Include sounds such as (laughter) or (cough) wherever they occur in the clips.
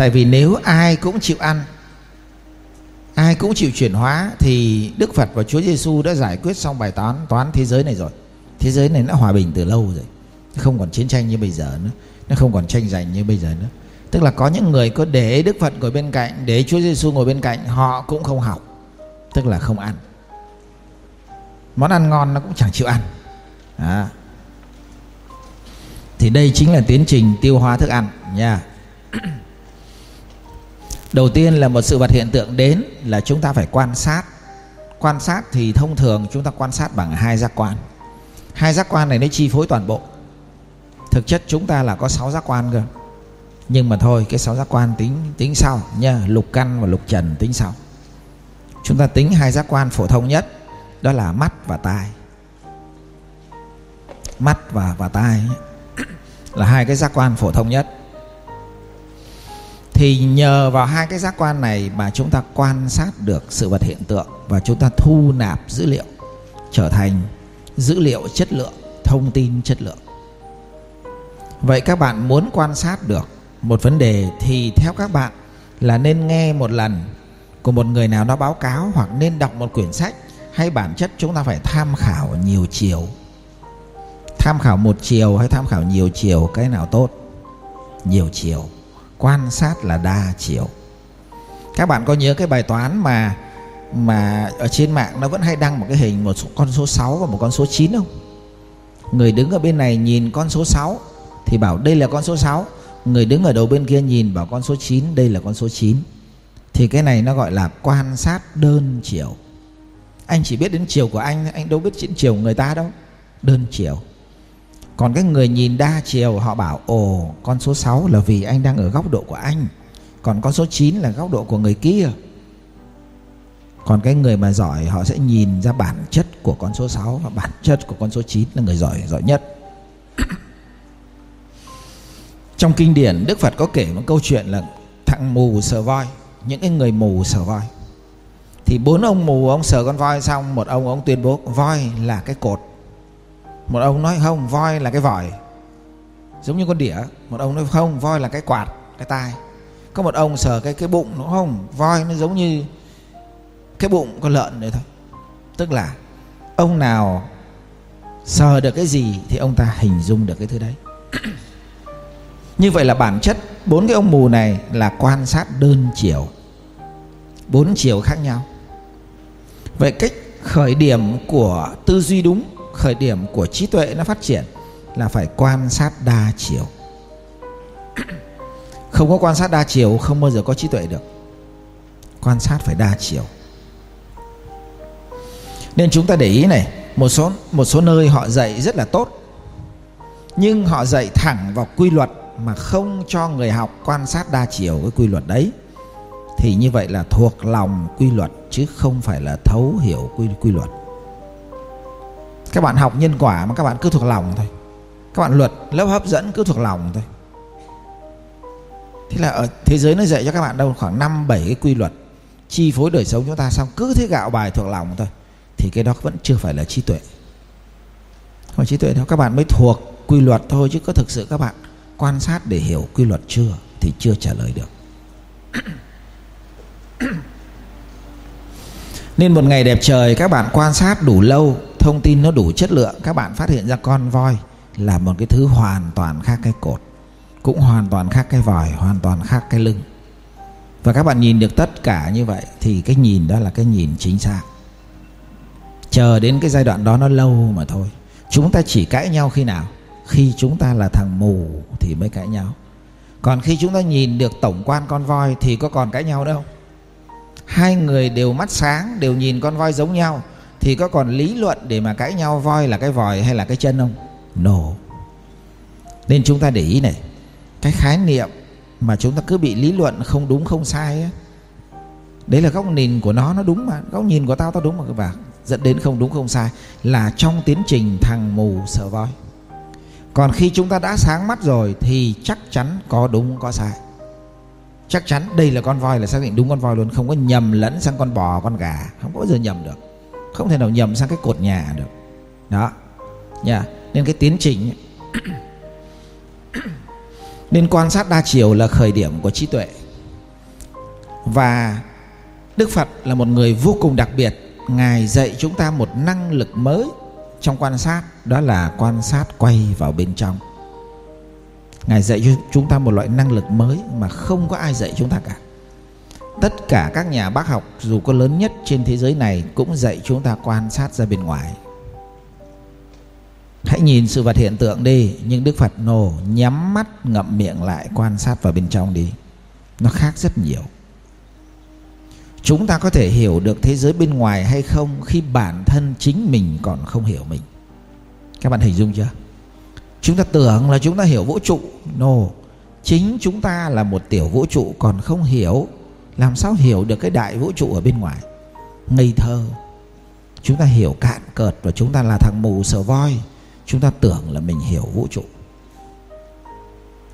tại vì nếu ai cũng chịu ăn, ai cũng chịu chuyển hóa, thì Đức Phật và Chúa Giêsu đã giải quyết xong bài toán toán thế giới này rồi. Thế giới này đã hòa bình từ lâu rồi không còn chiến tranh như bây giờ nữa, nó không còn tranh giành như bây giờ nữa. Tức là có những người có để Đức Phật ngồi bên cạnh, để Chúa Giêsu ngồi bên cạnh, họ cũng không học, tức là không ăn. Món ăn ngon nó cũng chẳng chịu ăn. À. thì đây chính là tiến trình tiêu hóa thức ăn, nha đầu tiên là một sự vật hiện tượng đến là chúng ta phải quan sát. Quan sát thì thông thường chúng ta quan sát bằng hai giác quan. Hai giác quan này nó chi phối toàn bộ. Thực chất chúng ta là có sáu giác quan cơ. Nhưng mà thôi, cái sáu giác quan tính tính sau nha lục căn và lục trần tính sau. Chúng ta tính hai giác quan phổ thông nhất, đó là mắt và tai. Mắt và và tai là hai cái giác quan phổ thông nhất thì nhờ vào hai cái giác quan này mà chúng ta quan sát được sự vật hiện tượng và chúng ta thu nạp dữ liệu, trở thành dữ liệu chất lượng, thông tin chất lượng. Vậy các bạn muốn quan sát được một vấn đề thì theo các bạn là nên nghe một lần của một người nào đó báo cáo hoặc nên đọc một quyển sách hay bản chất chúng ta phải tham khảo nhiều chiều. Tham khảo một chiều hay tham khảo nhiều chiều, cái nào tốt? Nhiều chiều quan sát là đa chiều. Các bạn có nhớ cái bài toán mà mà ở trên mạng nó vẫn hay đăng một cái hình một con số 6 và một con số 9 không? Người đứng ở bên này nhìn con số 6 thì bảo đây là con số 6 người đứng ở đầu bên kia nhìn bảo con số 9 đây là con số 9 thì cái này nó gọi là quan sát đơn chiều. Anh chỉ biết đến chiều của anh anh đâu biết đến chiều người ta đâu. Đơn chiều còn cái người nhìn đa chiều, họ bảo, ồ, con số 6 là vì anh đang ở góc độ của anh. Còn con số 9 là góc độ của người kia. Còn cái người mà giỏi, họ sẽ nhìn ra bản chất của con số 6 và bản chất của con số 9 là người giỏi giỏi nhất. (clears throat) Trong kinh điển, Đức Phật có kể một câu chuyện là thằng mù sờ voi, những cái người mù sờ voi. Thì bốn ông mù, ông sờ con voi xong, một ông ông tuyên bố, voi là cái cột một ông nói không, voi là cái vòi. Giống như con đĩa. Một ông nói không, voi là cái quạt, cái tai. Có một ông sờ cái cái bụng nó không, voi nó giống như cái bụng con lợn đấy thôi. Tức là ông nào sờ được cái gì thì ông ta hình dung được cái thứ đấy. (clears throat) Như vậy là bản chất bốn cái ông mù này là quan sát đơn chiều. Bốn chiều khác nhau. Vậy cách khởi điểm của tư duy đúng khởi điểm của trí tuệ nó phát triển là phải quan sát đa chiều. (clears throat) Không có quan sát đa chiều, không bao giờ có trí tuệ được. Quan sát phải đa chiều. Nên chúng ta để ý này, một số một số nơi họ dạy rất là tốt, nhưng họ dạy thẳng vào quy luật mà không cho người học quan sát đa chiều cái quy luật đấy. Thì như vậy là thuộc lòng quy luật, chứ không phải là thấu hiểu quy quy luật các bạn học nhân quả mà các bạn cứ thuộc lòng thôi. Các bạn luật, lớp hấp dẫn cứ thuộc lòng thôi. Thế là ở thế giới nó dạy cho các bạn đâu, khoảng năm, bảy cái quy luật. Chi phối đời sống chúng ta xong, cứ thế gạo bài thuộc lòng thôi, thì cái đó vẫn chưa phải là trí tuệ. Không trí tuệ đâu, các bạn mới thuộc quy luật thôi, chứ có thực sự các bạn quan sát để hiểu quy luật chưa, thì chưa trả lời được. (coughs) Nên một ngày đẹp trời, các bạn quan sát đủ lâu thông tin nó đủ chất lượng, các bạn phát hiện ra con voi là một cái thứ hoàn toàn khác cái cột, cũng hoàn toàn khác cái vòi, hoàn toàn khác cái lưng. Và các bạn nhìn được tất cả như vậy thì cái nhìn đó là cái nhìn chính xác. Chờ đến cái giai đoạn đó nó lâu mà thôi. Chúng ta chỉ cãi nhau khi nào? Khi chúng ta là thằng mù thì mới cãi nhau. Còn khi chúng ta nhìn được tổng quan con voi thì có còn cãi nhau đâu. Hai người đều mắt sáng, đều nhìn con voi giống nhau thì có còn lý luận để mà cãi nhau voi là cái vòi hay là cái chân không? No. Nên chúng ta để ý này cái khái niệm mà chúng ta cứ bị lý luận không đúng không sai ấy, đấy là góc nhìn của nó nó đúng mà. Góc nhìn của tao tao đúng mà các bạn dẫn đến không đúng không sai là trong tiến trình thằng mù sợ voi. Còn khi chúng ta đã sáng mắt rồi thì chắc chắn có đúng có sai. Chắc chắn đây là con voi là xác định đúng con voi luôn không có nhầm lẫn sang con bò con gà không có bao giờ nhầm được không thể nào nhầm sang cái cột nhà được. Đó. Nha. Nên cái tiến trình (coughs) nên quan sát đa chiều là khởi điểm của trí tuệ. Và Đức Phật là một người vô cùng đặc biệt. Ngài dạy chúng ta một năng lực mới trong quan sát, Đó là quan sát quay vào bên trong. Ngài dạy cho chúng ta một loại năng lực mới Mà không có ai dạy chúng ta cả. Tất cả các nhà bác học, dù có lớn nhất trên thế giới này, Cũng dạy chúng ta quan sát ra bên ngoài. Hãy nhìn sự vật hiện tượng đi, Nhưng Đức Phật nổ nhắm mắt, ngậm miệng lại, quan sát vào bên trong đi. Nó khác rất nhiều. Chúng ta có thể hiểu được thế giới bên ngoài hay không Khi bản thân chính mình còn không hiểu mình. Các bạn hình dung chưa? Chúng ta tưởng là chúng ta hiểu vũ trụ. No Chính chúng ta là một tiểu vũ trụ còn không hiểu. Làm sao hiểu được cái đại vũ trụ ở bên ngoài? Ngây thơ. Chúng ta hiểu cạn cợt Và chúng ta là thằng mù sờ voi. Chúng ta tưởng là mình hiểu vũ trụ.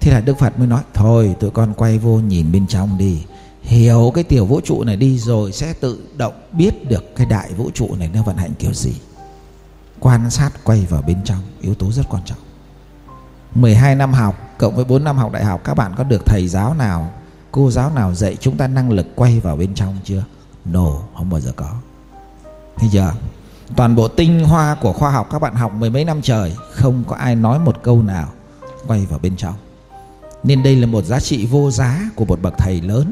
Thế là Đức Phật mới nói, Thôi, tụi con quay vô nhìn bên trong đi. Hiểu cái tiểu vũ trụ này đi Rồi sẽ tự động biết được Cái đại vũ trụ này nó vận hành kiểu gì. Quan sát quay vào bên trong, Yếu tố rất quan trọng. 12 năm học Cộng với 4 năm học đại học, Các bạn có được thầy giáo nào Cô giáo nào dạy chúng ta năng lực quay vào bên trong chưa? No, không bao giờ có. Thấy chưa? Toàn bộ tinh hoa của khoa học các bạn học mười mấy năm trời, Không có ai nói một câu nào Quay vào bên trong. Nên đây là một giá trị vô giá của một bậc thầy lớn.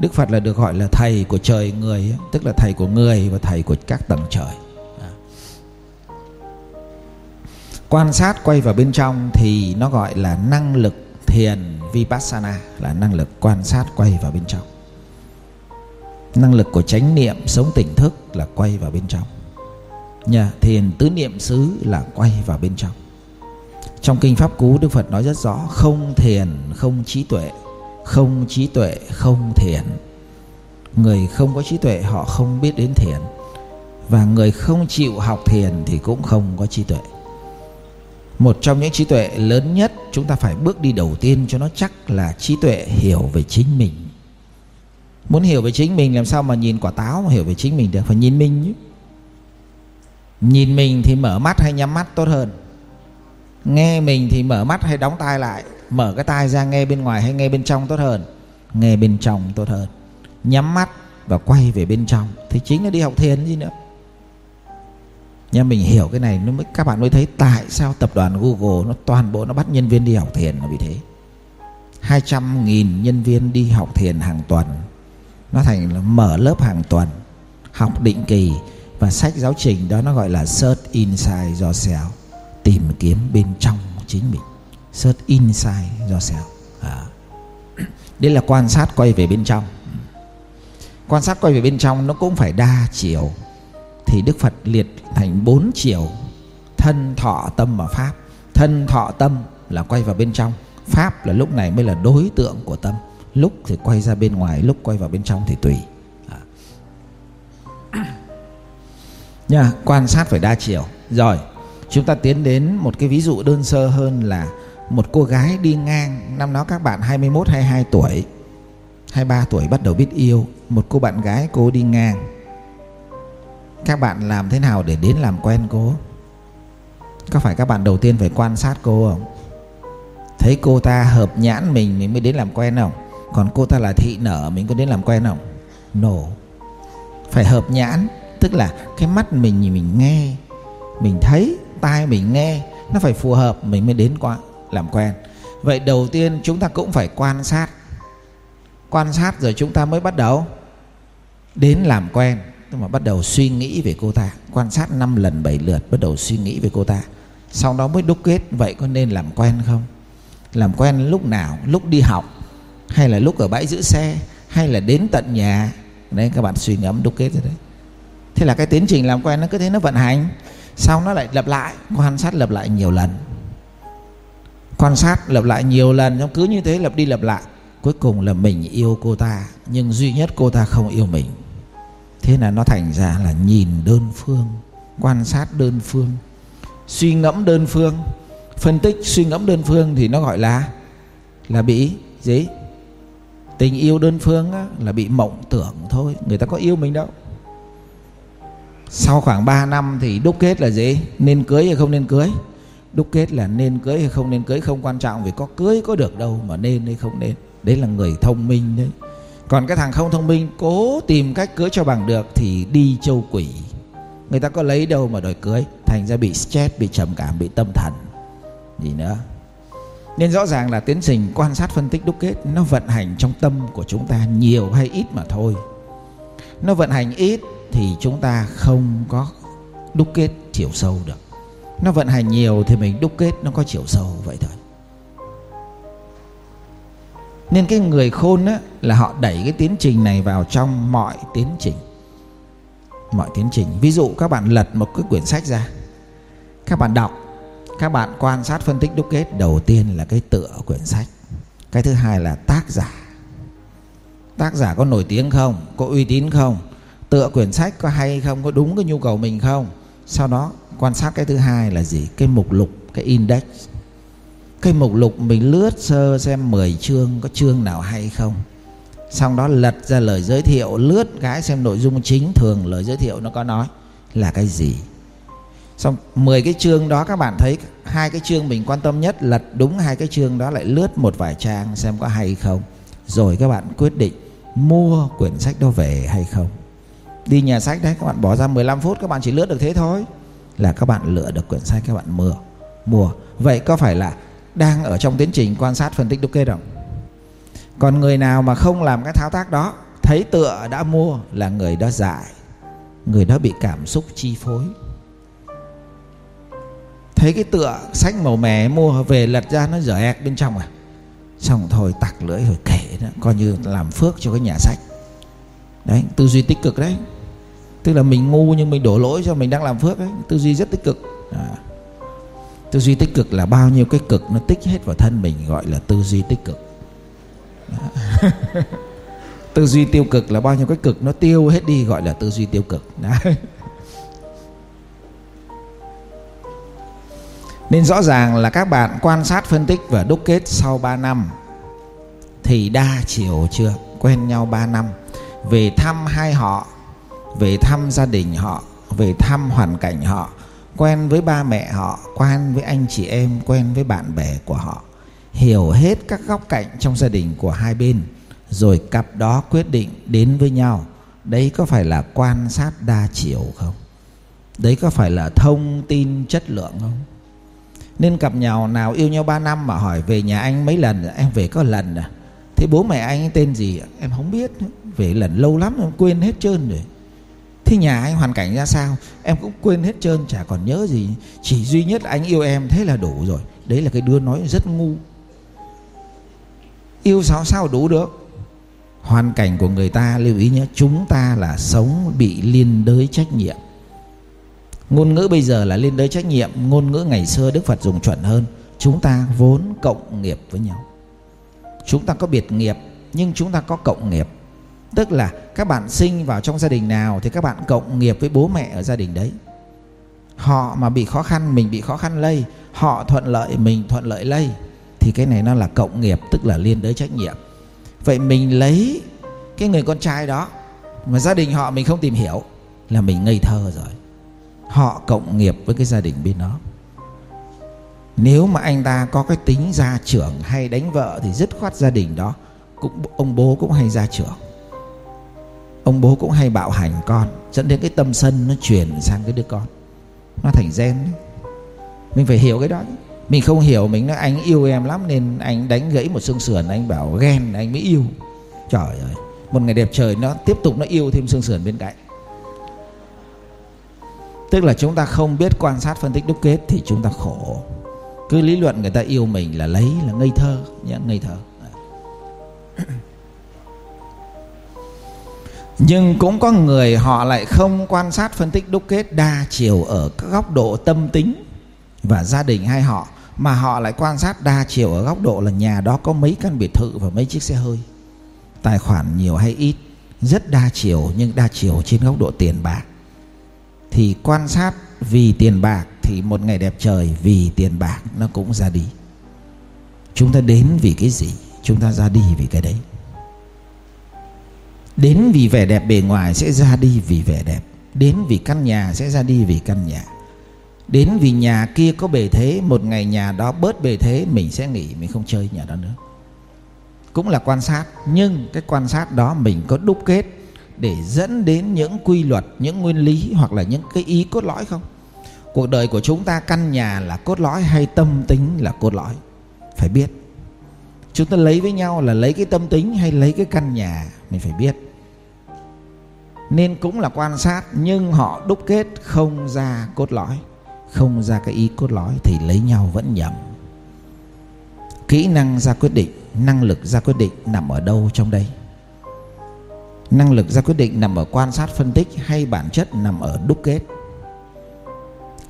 Đức Phật là được gọi là thầy của trời người, Tức là thầy của người và thầy của các tầng trời. Quan sát quay vào bên trong thì nó gọi là năng lực thiền, Vipassana Là năng lực quan sát quay vào bên trong. Năng lực của chánh niệm sống tỉnh thức là quay vào bên trong. Nhà thiền tứ niệm xứ là quay vào bên trong. Trong kinh Pháp Cú, Đức Phật nói rất rõ, Không thiền, không trí tuệ, Không trí tuệ, không thiền. Người không có trí tuệ, họ không biết đến thiền. Và người không chịu học thiền thì cũng không có trí tuệ. Một trong những trí tuệ lớn nhất Chúng ta phải bước đi đầu tiên cho nó chắc là trí tuệ hiểu về chính mình. Muốn hiểu về chính mình làm sao mà nhìn quả táo mà hiểu về chính mình được, Phải nhìn mình chứ Nhìn mình thì mở mắt hay nhắm mắt tốt hơn. Nghe mình thì mở mắt hay đóng tai lại, Mở cái tai ra nghe bên ngoài hay nghe bên trong tốt hơn. Nghe bên trong tốt hơn. Nhắm mắt và quay về bên trong. Thì chính là đi học thiền gì nữa nha mình hiểu cái này, nó mới, các bạn mới thấy tại sao tập đoàn Google nó toàn bộ nó bắt nhân viên đi học thiền là vì thế. 200.000 nhân viên đi học thiền hàng tuần, Nó thành là mở lớp hàng tuần, Học định kỳ và sách giáo trình đó nó gọi là search inside yourself tìm kiếm bên trong chính mình. Search inside yourself à. (clears throat) đây là quan sát quay về bên trong. Quan sát quay về bên trong nó cũng phải đa chiều thì đức phật liệt thành bốn chiều. Thân, thọ, tâm và pháp. Thân, thọ, tâm là quay vào bên trong. Pháp là lúc này mới là đối tượng của tâm. Lúc thì quay ra bên ngoài, lúc quay vào bên trong thì tùy. À. (clears throat) Nha, quan sát phải đa chiều. Rồi, chúng ta tiến đến một cái ví dụ đơn sơ hơn là một cô gái đi ngang. Năm đó các bạn 21 22 tuổi 23 tuổi bắt đầu biết yêu. Một cô bạn gái cô đi ngang các bạn làm thế nào để đến làm quen cô? Có phải các bạn đầu tiên phải quan sát cô không? Thấy cô ta hợp nhãn mình mình mới đến làm quen không? Còn cô ta là thị nở, mình có đến làm quen không? No phải hợp nhãn, tức là cái mắt mình nhìn mình nghe. Mình thấy, tai mình nghe, nó phải phù hợp, mình mới đến qua làm quen. Vậy đầu tiên chúng ta cũng phải quan sát. Quan sát rồi chúng ta mới bắt đầu đến làm quen tức mà bắt đầu suy nghĩ về cô ta, quan sát 5 lần 7 lượt, bắt đầu suy nghĩ về cô ta. Sau đó mới đúc kết, vậy có nên làm quen không? Làm quen lúc nào? Lúc đi học? Hay là lúc ở bãi giữ xe? Hay là đến tận nhà? Đấy, các bạn suy ngẫm đúc kết rồi đấy. Thế là cái tiến trình làm quen nó cứ thế nó vận hành. Sau nó lại lặp lại, quan sát lặp lại nhiều lần. Quan sát lặp lại nhiều lần cứ như thế lặp đi lặp lại. Cuối cùng là mình yêu cô ta, nhưng duy nhất cô ta không yêu mình thế là nó thành ra là nhìn đơn phương quan sát đơn phương suy ngẫm đơn phương phân tích suy ngẫm đơn phương thì nó gọi là là bị gì? Tình yêu đơn phương á, là bị mộng tưởng thôi người ta có yêu mình đâu. Sau khoảng 3 năm thì đúc kết là gì? Nên cưới hay không nên cưới? Đúc kết là nên cưới hay không nên cưới không quan trọng vì có cưới có được đâu mà nên hay không nên. Đấy là người thông minh đấy còn cái thằng không thông minh cố tìm cách cưới cho bằng được thì đi châu quỷ. Người ta có lấy đâu mà đòi cưới, thành ra bị stress, bị trầm cảm, bị tâm thần. Gì nữa? Nên rõ ràng là tiến trình quan sát phân tích đúc kết nó vận hành trong tâm của chúng ta nhiều hay ít mà thôi. Nó vận hành ít thì chúng ta không có đúc kết chiều sâu được. Nó vận hành nhiều thì mình đúc kết nó có chiều sâu, vậy thôi nên cái người khôn á, là họ đẩy cái tiến trình này vào trong mọi tiến trình. Mọi tiến trình. Ví dụ các bạn lật một cái quyển sách ra. Các bạn đọc, các bạn quan sát phân tích đúc kết. Đầu tiên là cái tựa quyển sách. Cái thứ hai là tác giả. Tác giả có nổi tiếng không? Có uy tín không? Tựa quyển sách có hay không? Có đúng cái nhu cầu mình không? Sau đó quan sát cái thứ hai là gì? Cái mục lục, cái index cái mục lục mình lướt sơ xem 10 chương có chương nào hay không. Xong đó lật ra lời giới thiệu, lướt cái xem nội dung chính thường lời giới thiệu nó có nói là cái gì. Xong 10 cái chương đó các bạn thấy hai cái chương mình quan tâm nhất, lật đúng hai cái chương đó lại lướt một vài trang xem có hay không. Rồi các bạn quyết định mua quyển sách đó về hay không. Đi nhà sách đấy, các bạn bỏ ra 15 phút, các bạn chỉ lướt được thế thôi là các bạn lựa được quyển sách các bạn mua. Mua. Vậy có phải là đang ở trong tiến trình quan sát phân tích đúc kết rồi. còn người nào mà không làm cái thao tác đó, thấy tựa đã mua là người đó dại, người đó bị cảm xúc chi phối. Thấy cái tựa sách màu mè mua về lật ra nó dở ẹc bên trong à? Xong thôi, tặc lưỡi rồi kể đó, coi như làm phước cho cái nhà sách. Đấy, tư duy tích cực đấy. Tức là mình ngu nhưng mình đổ lỗi cho mình đang làm phước đấy, tư duy rất tích cực. À tư duy tích cực là bao nhiêu cái cực nó tích hết vào thân mình, gọi là tư duy tích cực. (laughs) Tư duy tiêu cực là bao nhiêu cái cực nó tiêu hết đi, gọi là tư duy tiêu cực. (laughs) Nên rõ ràng là các bạn quan sát, phân tích và đúc kết sau 3 năm Thì đa chiều chưa? Quen nhau 3 năm. Về thăm hai họ, Về thăm gia đình họ, Về thăm hoàn cảnh họ Quen với ba mẹ họ, Quen với anh chị em, Quen với bạn bè của họ, Hiểu hết các góc cạnh trong gia đình của hai bên, Rồi cặp đó quyết định đến với nhau. Đấy có phải là quan sát đa chiều không? Đấy có phải là thông tin chất lượng không? Nên cặp nhau nào yêu nhau 3 năm mà hỏi về nhà anh mấy lần? Em về có lần à? Thế bố mẹ anh tên gì? Em không biết Về lần lâu lắm em quên hết trơn rồi. Thế nhà anh hoàn cảnh ra sao? Em cũng quên hết trơn, chả còn nhớ gì. Chỉ duy nhất anh yêu em, thế là đủ rồi. Đấy là cái đứa nói rất ngu. Yêu sao sao đủ được? Hoàn cảnh của người ta, lưu ý nhé, Chúng ta là sống bị liên đới trách nhiệm. Ngôn ngữ bây giờ là liên đới trách nhiệm, Ngôn ngữ ngày xưa Đức Phật dùng chuẩn hơn. Chúng ta vốn cộng nghiệp với nhau. Chúng ta có biệt nghiệp, Nhưng chúng ta có cộng nghiệp. Tức là các bạn sinh vào trong gia đình nào Thì các bạn cộng nghiệp với bố mẹ ở gia đình đấy. Họ mà bị khó khăn, Mình bị khó khăn lây, Họ thuận lợi, Mình thuận lợi lây, Thì cái này nó là cộng nghiệp, Tức là liên đới trách nhiệm. Vậy mình lấy cái người con trai đó Mà gia đình họ mình không tìm hiểu Là mình ngây thơ rồi. Họ cộng nghiệp với cái gia đình bên đó. Nếu mà anh ta có cái tính gia trưởng hay đánh vợ thì dứt khoát gia đình đó cũng, ông bố cũng hay gia trưởng ông bố cũng hay bạo hành con, dẫn đến cái tâm sân nó truyền sang cái đứa con. Nó thành gen mình phải hiểu cái đó mình không hiểu, mình nói anh yêu em lắm nên anh đánh gãy một xương sườn, anh bảo ghen, anh mới yêu. Trời ơi, một ngày đẹp trời nó tiếp tục nó yêu thêm xương sườn bên cạnh. Tức là chúng ta không biết quan sát phân tích đúc kết thì chúng ta khổ. Cứ lý luận người ta yêu mình là lấy là ngây thơ, nhá, ngây thơ nhưng cũng có người họ lại không quan sát phân tích đúc kết đa chiều ở các góc độ tâm tính và gia đình hay họ, mà họ lại quan sát đa chiều ở góc độ là nhà đó có mấy căn biệt thự và mấy chiếc xe hơi. Tài khoản nhiều hay ít, rất đa chiều nhưng đa chiều trên góc độ tiền bạc. Thì quan sát vì tiền bạc thì một ngày đẹp trời, vì tiền bạc nó cũng ra đi. Chúng ta đến vì cái gì? Chúng ta ra đi vì cái đấy đến vì vẻ đẹp bề ngoài sẽ ra đi vì vẻ đẹp. Đến vì căn nhà sẽ ra đi vì căn nhà. Đến vì nhà kia có bề thế, một ngày nhà đó bớt bề thế, mình sẽ nghỉ, mình không chơi nhà đó nữa. Cũng là quan sát, nhưng cái quan sát đó mình có đúc kết để dẫn đến những quy luật, những nguyên lý hoặc là những cái ý cốt lõi không? Cuộc đời của chúng ta căn nhà là cốt lõi hay tâm tính là cốt lõi? Phải biết. Chúng ta lấy với nhau là lấy cái tâm tính hay lấy cái căn nhà, mình phải biết nên cũng là quan sát, nhưng họ đúc kết không ra cốt lõi. Không ra cái ý cốt lõi thì lấy nhau vẫn nhầm. Kỹ năng ra quyết định, năng lực ra quyết định nằm ở đâu trong đây? Năng lực ra quyết định nằm ở quan sát, phân tích hay bản chất nằm ở đúc kết?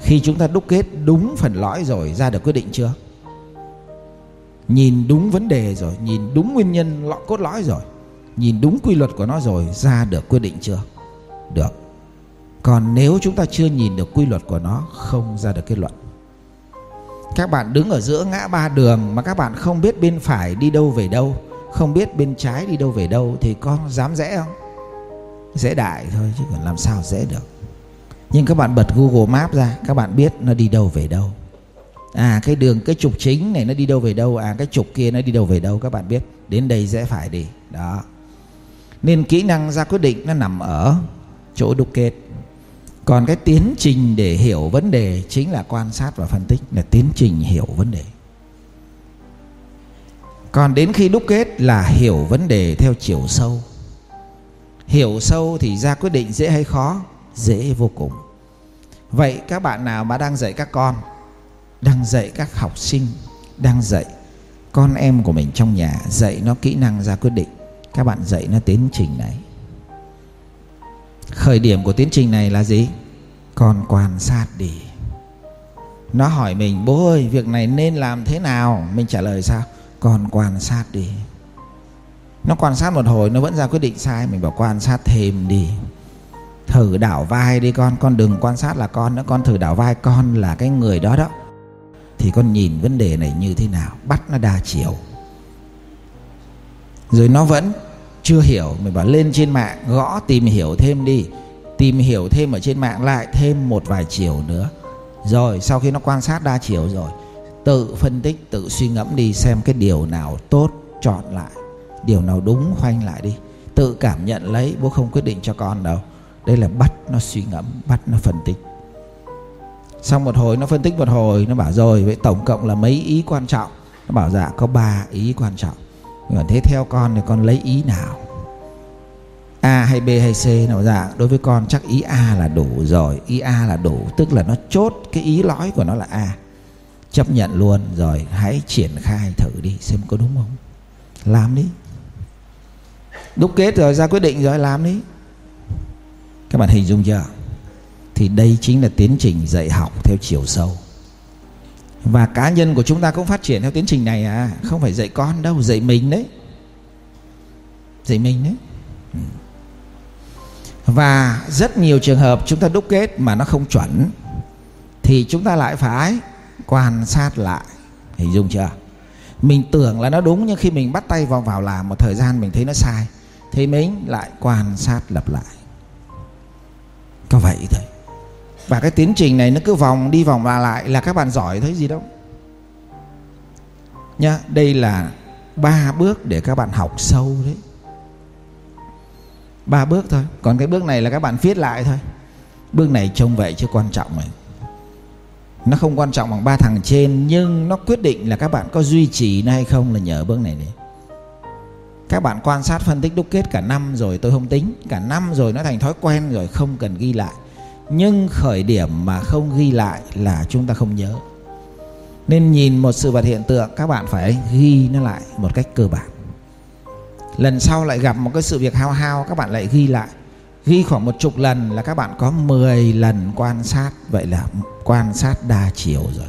Khi chúng ta đúc kết đúng phần lõi rồi, ra được quyết định chưa? Nhìn đúng vấn đề rồi, nhìn đúng nguyên nhân lõi cốt lõi rồi nhìn đúng quy luật của nó rồi, ra được quyết định chưa? Được. Còn nếu chúng ta chưa nhìn được quy luật của nó, không ra được kết luận. Các bạn đứng ở giữa ngã ba đường mà các bạn không biết bên phải đi đâu về đâu, không biết bên trái đi đâu về đâu, thì có dám rẽ không? Dễ đại thôi, chứ còn làm sao dễ được. Nhưng các bạn bật Google Maps ra, các bạn biết nó đi đâu về đâu. À cái đường, cái trục chính này nó đi đâu về đâu à cái trục kia nó đi đâu về đâu, các bạn biết. Đến đây dễ phải đi. Đó nên kỹ năng ra quyết định nó nằm ở chỗ đúc kết. Còn cái tiến trình để hiểu vấn đề chính là quan sát và phân tích, là tiến trình hiểu vấn đề. Còn đến khi đúc kết là hiểu vấn đề theo chiều sâu. Hiểu sâu thì ra quyết định dễ hay khó? Dễ vô cùng. Vậy các bạn nào mà đang dạy các con, đang dạy các học sinh, đang dạy con em của mình trong nhà, dạy nó kỹ năng ra quyết định các bạn dạy nó tiến trình này. Khởi điểm của tiến trình này là gì? Con quan sát đi. Nó hỏi mình, bố ơi, việc này nên làm thế nào? Mình trả lời, sao? Con quan sát đi. Nó quan sát một hồi, nó vẫn ra quyết định sai. Mình bảo, quan sát thêm đi. Thử đảo vai đi con. Con đừng quan sát là con nữa. Con thử đảo vai con là cái người đó đó. Thì con nhìn vấn đề này như thế nào? Bắt nó đa chiều rồi nó vẫn chưa hiểu mình bảo lên trên mạng, gõ tìm hiểu thêm đi. Tìm hiểu thêm ở trên mạng lại thêm một vài chiều nữa. Rồi, sau khi nó quan sát đa chiều rồi, tự phân tích, tự suy ngẫm đi xem cái điều nào tốt, chọn lại. Điều nào đúng, khoanh lại đi. Tự cảm nhận lấy, bố không quyết định cho con đâu. Đây là bắt nó suy ngẫm, bắt nó phân tích. Xong một hồi, nó phân tích một hồi, nó bảo rồi, vậy tổng cộng là mấy ý quan trọng? Nó bảo dạ có ba ý quan trọng còn thế theo con thì con lấy ý nào? A hay B hay C nào dạ? Đối với con chắc ý A là đủ rồi. Ý A là đủ, tức là nó chốt cái ý lõi của nó là A. Chấp nhận luôn rồi, hãy triển khai thử đi, xem có đúng không? Làm đi. Đúc kết rồi, ra quyết định rồi, làm đi. Các bạn hình dung chưa? Thì đây chính là tiến trình dạy học theo chiều sâu và cá nhân của chúng ta cũng phát triển theo tiến trình này à. Không phải dạy con đâu, dạy mình đấy. Dạy mình đấy. Ừ. Và rất nhiều trường hợp chúng ta đúc kết mà nó không chuẩn, thì chúng ta lại phải quan sát lại. Hình dung chưa? Mình tưởng là nó đúng, nhưng khi mình bắt tay vào vào làm một thời gian mình thấy nó sai, thì mình lại quan sát lặp lại. Có vậy thôi và cái tiến trình này nó cứ vòng đi vòng lại lại là các bạn giỏi thấy gì đâu. Nhá, đây là ba bước để các bạn học sâu đấy. Ba bước thôi, còn cái bước này là các bạn viết lại thôi. Bước này trông vậy chứ quan trọng này nó không quan trọng bằng ba thằng trên, nhưng nó quyết định là các bạn có duy trì nó hay không là nhờ bước này đấy các bạn quan sát phân tích đúc kết cả năm rồi, tôi không tính. Cả năm rồi nó thành thói quen rồi, không cần ghi lại nhưng khởi điểm mà không ghi lại là chúng ta không nhớ. Nên nhìn một sự vật hiện tượng, các bạn phải ghi nó lại một cách cơ bản. Lần sau lại gặp một cái sự việc hao hao, các bạn lại ghi lại. Ghi khoảng một chục lần là các bạn có 10 lần quan sát. Vậy là quan sát đa chiều rồi.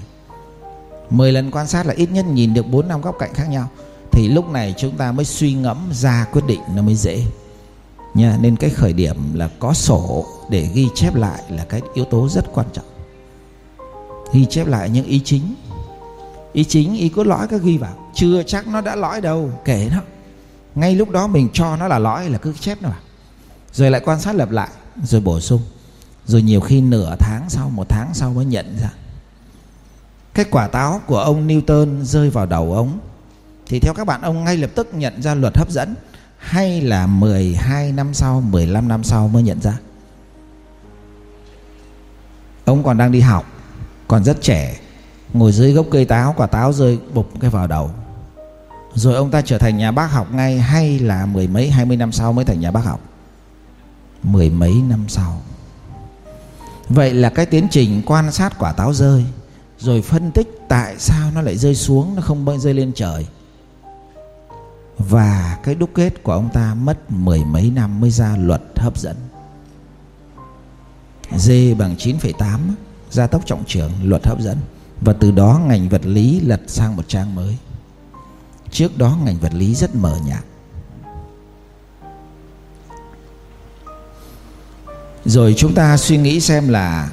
10 lần quan sát là ít nhất nhìn được 4 năm góc cạnh khác nhau. Thì lúc này chúng ta mới suy ngẫm ra quyết định nó mới dễ nha, nên cái khởi điểm là có sổ để ghi chép lại là cái yếu tố rất quan trọng. Ghi chép lại những ý chính. Ý chính, ý cốt lõi các ghi vào. Chưa chắc nó đã lõi đâu, kể nó ngay lúc đó mình cho nó là lõi là cứ chép nó vào. Rồi lại quan sát lặp lại, rồi bổ sung. Rồi nhiều khi nửa tháng sau, một tháng sau mới nhận ra. Cái quả táo của ông Newton rơi vào đầu ông. Thì theo các bạn, ông ngay lập tức nhận ra luật hấp dẫn hay là 12 năm sau, 15 năm sau mới nhận ra? Ông còn đang đi học, còn rất trẻ, ngồi dưới gốc cây táo, quả táo rơi bục cái vào đầu. Rồi ông ta trở thành nhà bác học ngay hay là mười mấy hai mươi năm sau mới thành nhà bác học? Mười mấy năm sau. Vậy là cái tiến trình quan sát quả táo rơi rồi phân tích tại sao nó lại rơi xuống nó không bao rơi lên trời và cái đúc kết của ông ta mất mười mấy năm mới ra luật hấp dẫn. D bằng 9,8 gia tốc trọng trưởng luật hấp dẫn. Và từ đó ngành vật lý lật sang một trang mới. Trước đó ngành vật lý rất mờ nhạt. Rồi chúng ta suy nghĩ xem là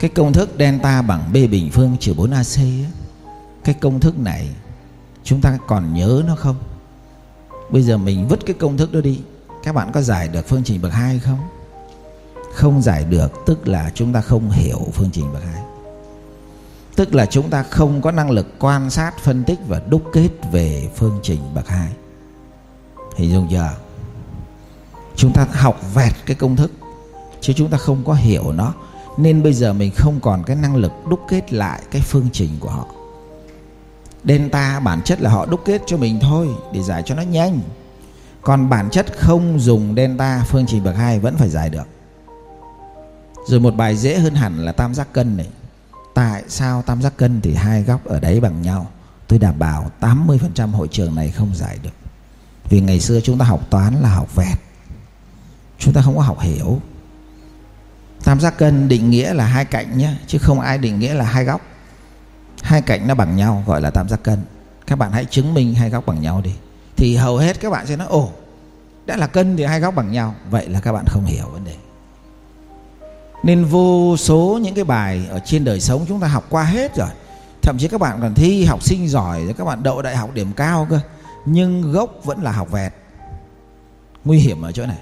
cái công thức delta bằng b bình phương trừ 4ac ấy, cái công thức này chúng ta còn nhớ nó không? Bây giờ mình vứt cái công thức đó đi. Các bạn có giải được phương trình bậc 2 không? Không giải được, tức là chúng ta không hiểu phương trình bậc 2 tức là chúng ta không có năng lực quan sát, phân tích và đúc kết về phương trình bậc 2 hình dung chưa? Chúng ta học vẹt cái công thức, chứ chúng ta không có hiểu nó. Nên bây giờ mình không còn cái năng lực đúc kết lại cái phương trình của họ. Delta bản chất là họ đúc kết cho mình thôi, Để giải cho nó nhanh. Còn bản chất không dùng delta phương trình bậc 2 vẫn phải giải được. Rồi một bài dễ hơn hẳn là tam giác cân này. Tại sao tam giác cân thì hai góc ở đấy bằng nhau? Tôi đảm bảo 80% hội trường này không giải được. Vì ngày xưa chúng ta học toán là học vẹt. Chúng ta không có học hiểu. Tam giác cân định nghĩa là hai cạnh nhé, Chứ không ai định nghĩa là hai góc. Hai cạnh nó bằng nhau, gọi là tam giác cân. Các bạn hãy chứng minh hai góc bằng nhau đi. Thì hầu hết các bạn sẽ nói, Ồ, đã là cân thì hai góc bằng nhau. Vậy là các bạn không hiểu vấn đề. Nên vô số những cái bài Ở trên đời sống chúng ta học qua hết rồi. Thậm chí các bạn còn thi học sinh giỏi Các bạn đậu đại học điểm cao cơ. Nhưng gốc vẫn là học vẹt. Nguy hiểm ở chỗ này.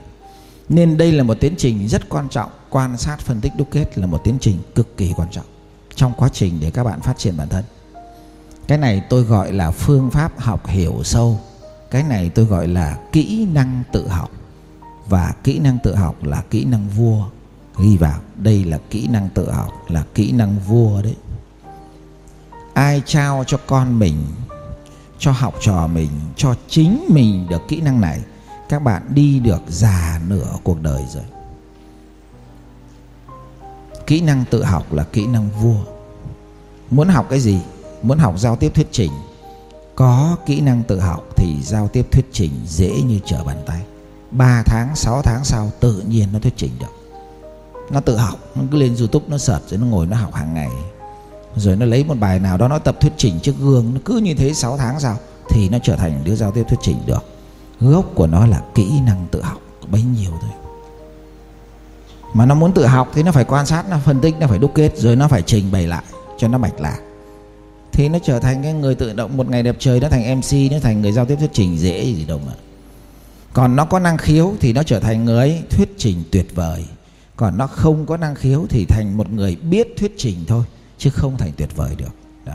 Nên đây là một tiến trình rất quan trọng. Quan sát phân tích đúc kết là một tiến trình cực kỳ quan trọng. Trong quá trình để các bạn phát triển bản thân. Cái này tôi gọi là phương pháp học hiểu sâu. Cái này tôi gọi là kỹ năng tự học. Và kỹ năng tự học là kỹ năng vua Ghi vào. Đây là kỹ năng tự học, Là kỹ năng vua đấy. Ai trao cho con mình, Cho học trò mình, Cho chính mình được kỹ năng này, Các bạn đi được già nửa cuộc đời rồi kỹ năng tự học là kỹ năng vua. Muốn học cái gì? Muốn học giao tiếp thuyết trình. Có kỹ năng tự học thì giao tiếp thuyết trình dễ như trở bàn tay. 3 tháng 6 tháng sau, tự nhiên nó thuyết trình được. Nó tự học, nó cứ lên youtube, nó sợt rồi nó ngồi nó học hàng ngày. Rồi nó lấy một bài nào đó, nó tập thuyết trình trước gương, nó cứ như thế 6 tháng sau thì nó trở thành đứa giao tiếp thuyết trình được. Gốc của nó là kỹ năng tự học, bấy nhiêu thôi mà nó muốn tự học thì nó phải quan sát, nó phân tích, nó phải đúc kết, rồi nó phải trình bày lại cho nó mạch lạc. Thì nó trở thành cái người tự động một ngày đẹp trời, nó thành mc nó thành người giao tiếp thuyết trình dễ gì đâu mà. Còn nó có năng khiếu thì nó trở thành người thuyết trình tuyệt vời. Còn nó không có năng khiếu thì thành một người biết thuyết trình thôi, chứ không thành tuyệt vời được. Đó.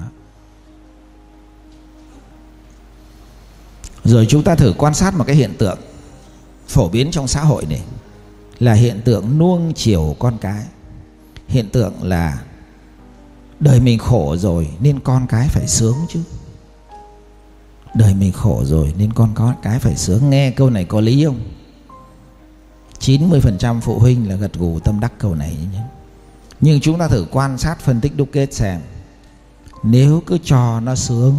Rồi chúng ta thử quan sát một cái hiện tượng phổ biến trong xã hội này là hiện tượng nuông chiều con cái. Hiện tượng là đời mình khổ rồi nên con cái phải sướng chứ. Đời mình khổ rồi nên con cái phải sướng. Nghe câu này có lý không? 90% phụ huynh là gật gù tâm đắc câu này nhé. Nhưng chúng ta thử quan sát phân tích đúc kết xem. Nếu cứ cho nó sướng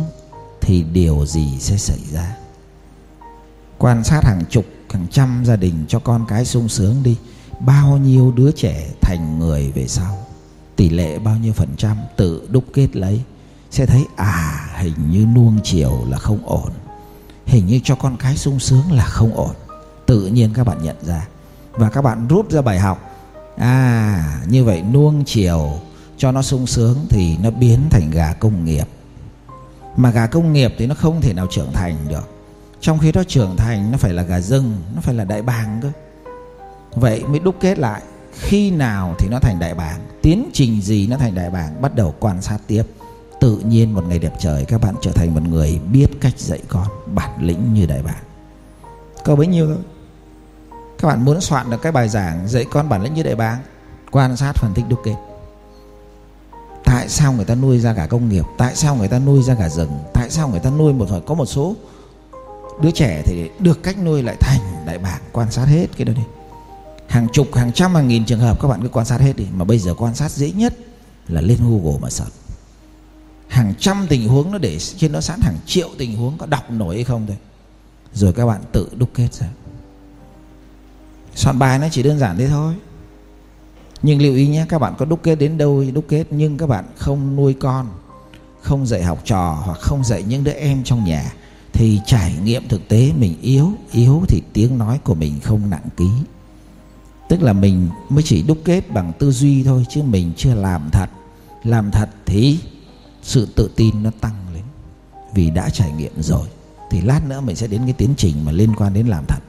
thì điều gì sẽ xảy ra? Quan sát hàng chục hàng trăm gia đình cho con cái sung sướng đi. Bao nhiêu đứa trẻ thành người về sau? Tỷ lệ bao nhiêu phần trăm tự đúc kết lấy? Sẽ thấy à hình như nuông chiều là không ổn. Hình như cho con cái sung sướng là không ổn. Tự nhiên các bạn nhận ra. Và các bạn rút ra bài học. À như vậy nuông chiều cho nó sung sướng thì nó biến thành gà công nghiệp. Mà gà công nghiệp thì nó không thể nào trưởng thành được trong khi đó trưởng thành nó phải là gà rừng, Nó phải là đại bàng cơ. Vậy mới đúc kết lại, Khi nào thì nó thành đại bàng, Tiến trình gì nó thành đại bàng, Bắt đầu quan sát tiếp. Tự nhiên một ngày đẹp trời, các bạn trở thành một người biết cách dạy con, bản lĩnh như đại bàng. Có bấy nhiêu thôi. Các bạn muốn soạn được cái bài giảng dạy con bản lĩnh như đại bàng, quan sát phân tích đúc kết. Tại sao người ta nuôi ra cả công nghiệp? Tại sao người ta nuôi ra cả rừng? Tại sao người ta nuôi một, có một số đứa trẻ thì được cách nuôi lại thành đại bàng quan sát hết cái đó đi. Hàng chục, hàng trăm, hàng nghìn trường hợp các bạn cứ quan sát hết đi. Mà bây giờ quan sát dễ nhất là lên google mà search. Hàng trăm tình huống nó để trên đó sẵn, hàng triệu tình huống có đọc nổi hay không thôi. Rồi các bạn tự đúc kết ra. Soạn bài nó chỉ đơn giản thế thôi. Nhưng lưu ý nhé, các bạn có đúc kết đến đâu thì đúc kết. Nhưng các bạn không nuôi con, không dạy học trò hoặc không dạy những đứa em trong nhà thì trải nghiệm thực tế mình yếu yếu thì tiếng nói của mình không nặng ký. Tức là mình mới chỉ đúc kết bằng tư duy thôi, chứ mình chưa làm thật. Làm thật thì sự tự tin nó tăng lên. Vì đã trải nghiệm rồi, thì lát nữa mình sẽ đến cái tiến trình mà liên quan đến làm thật.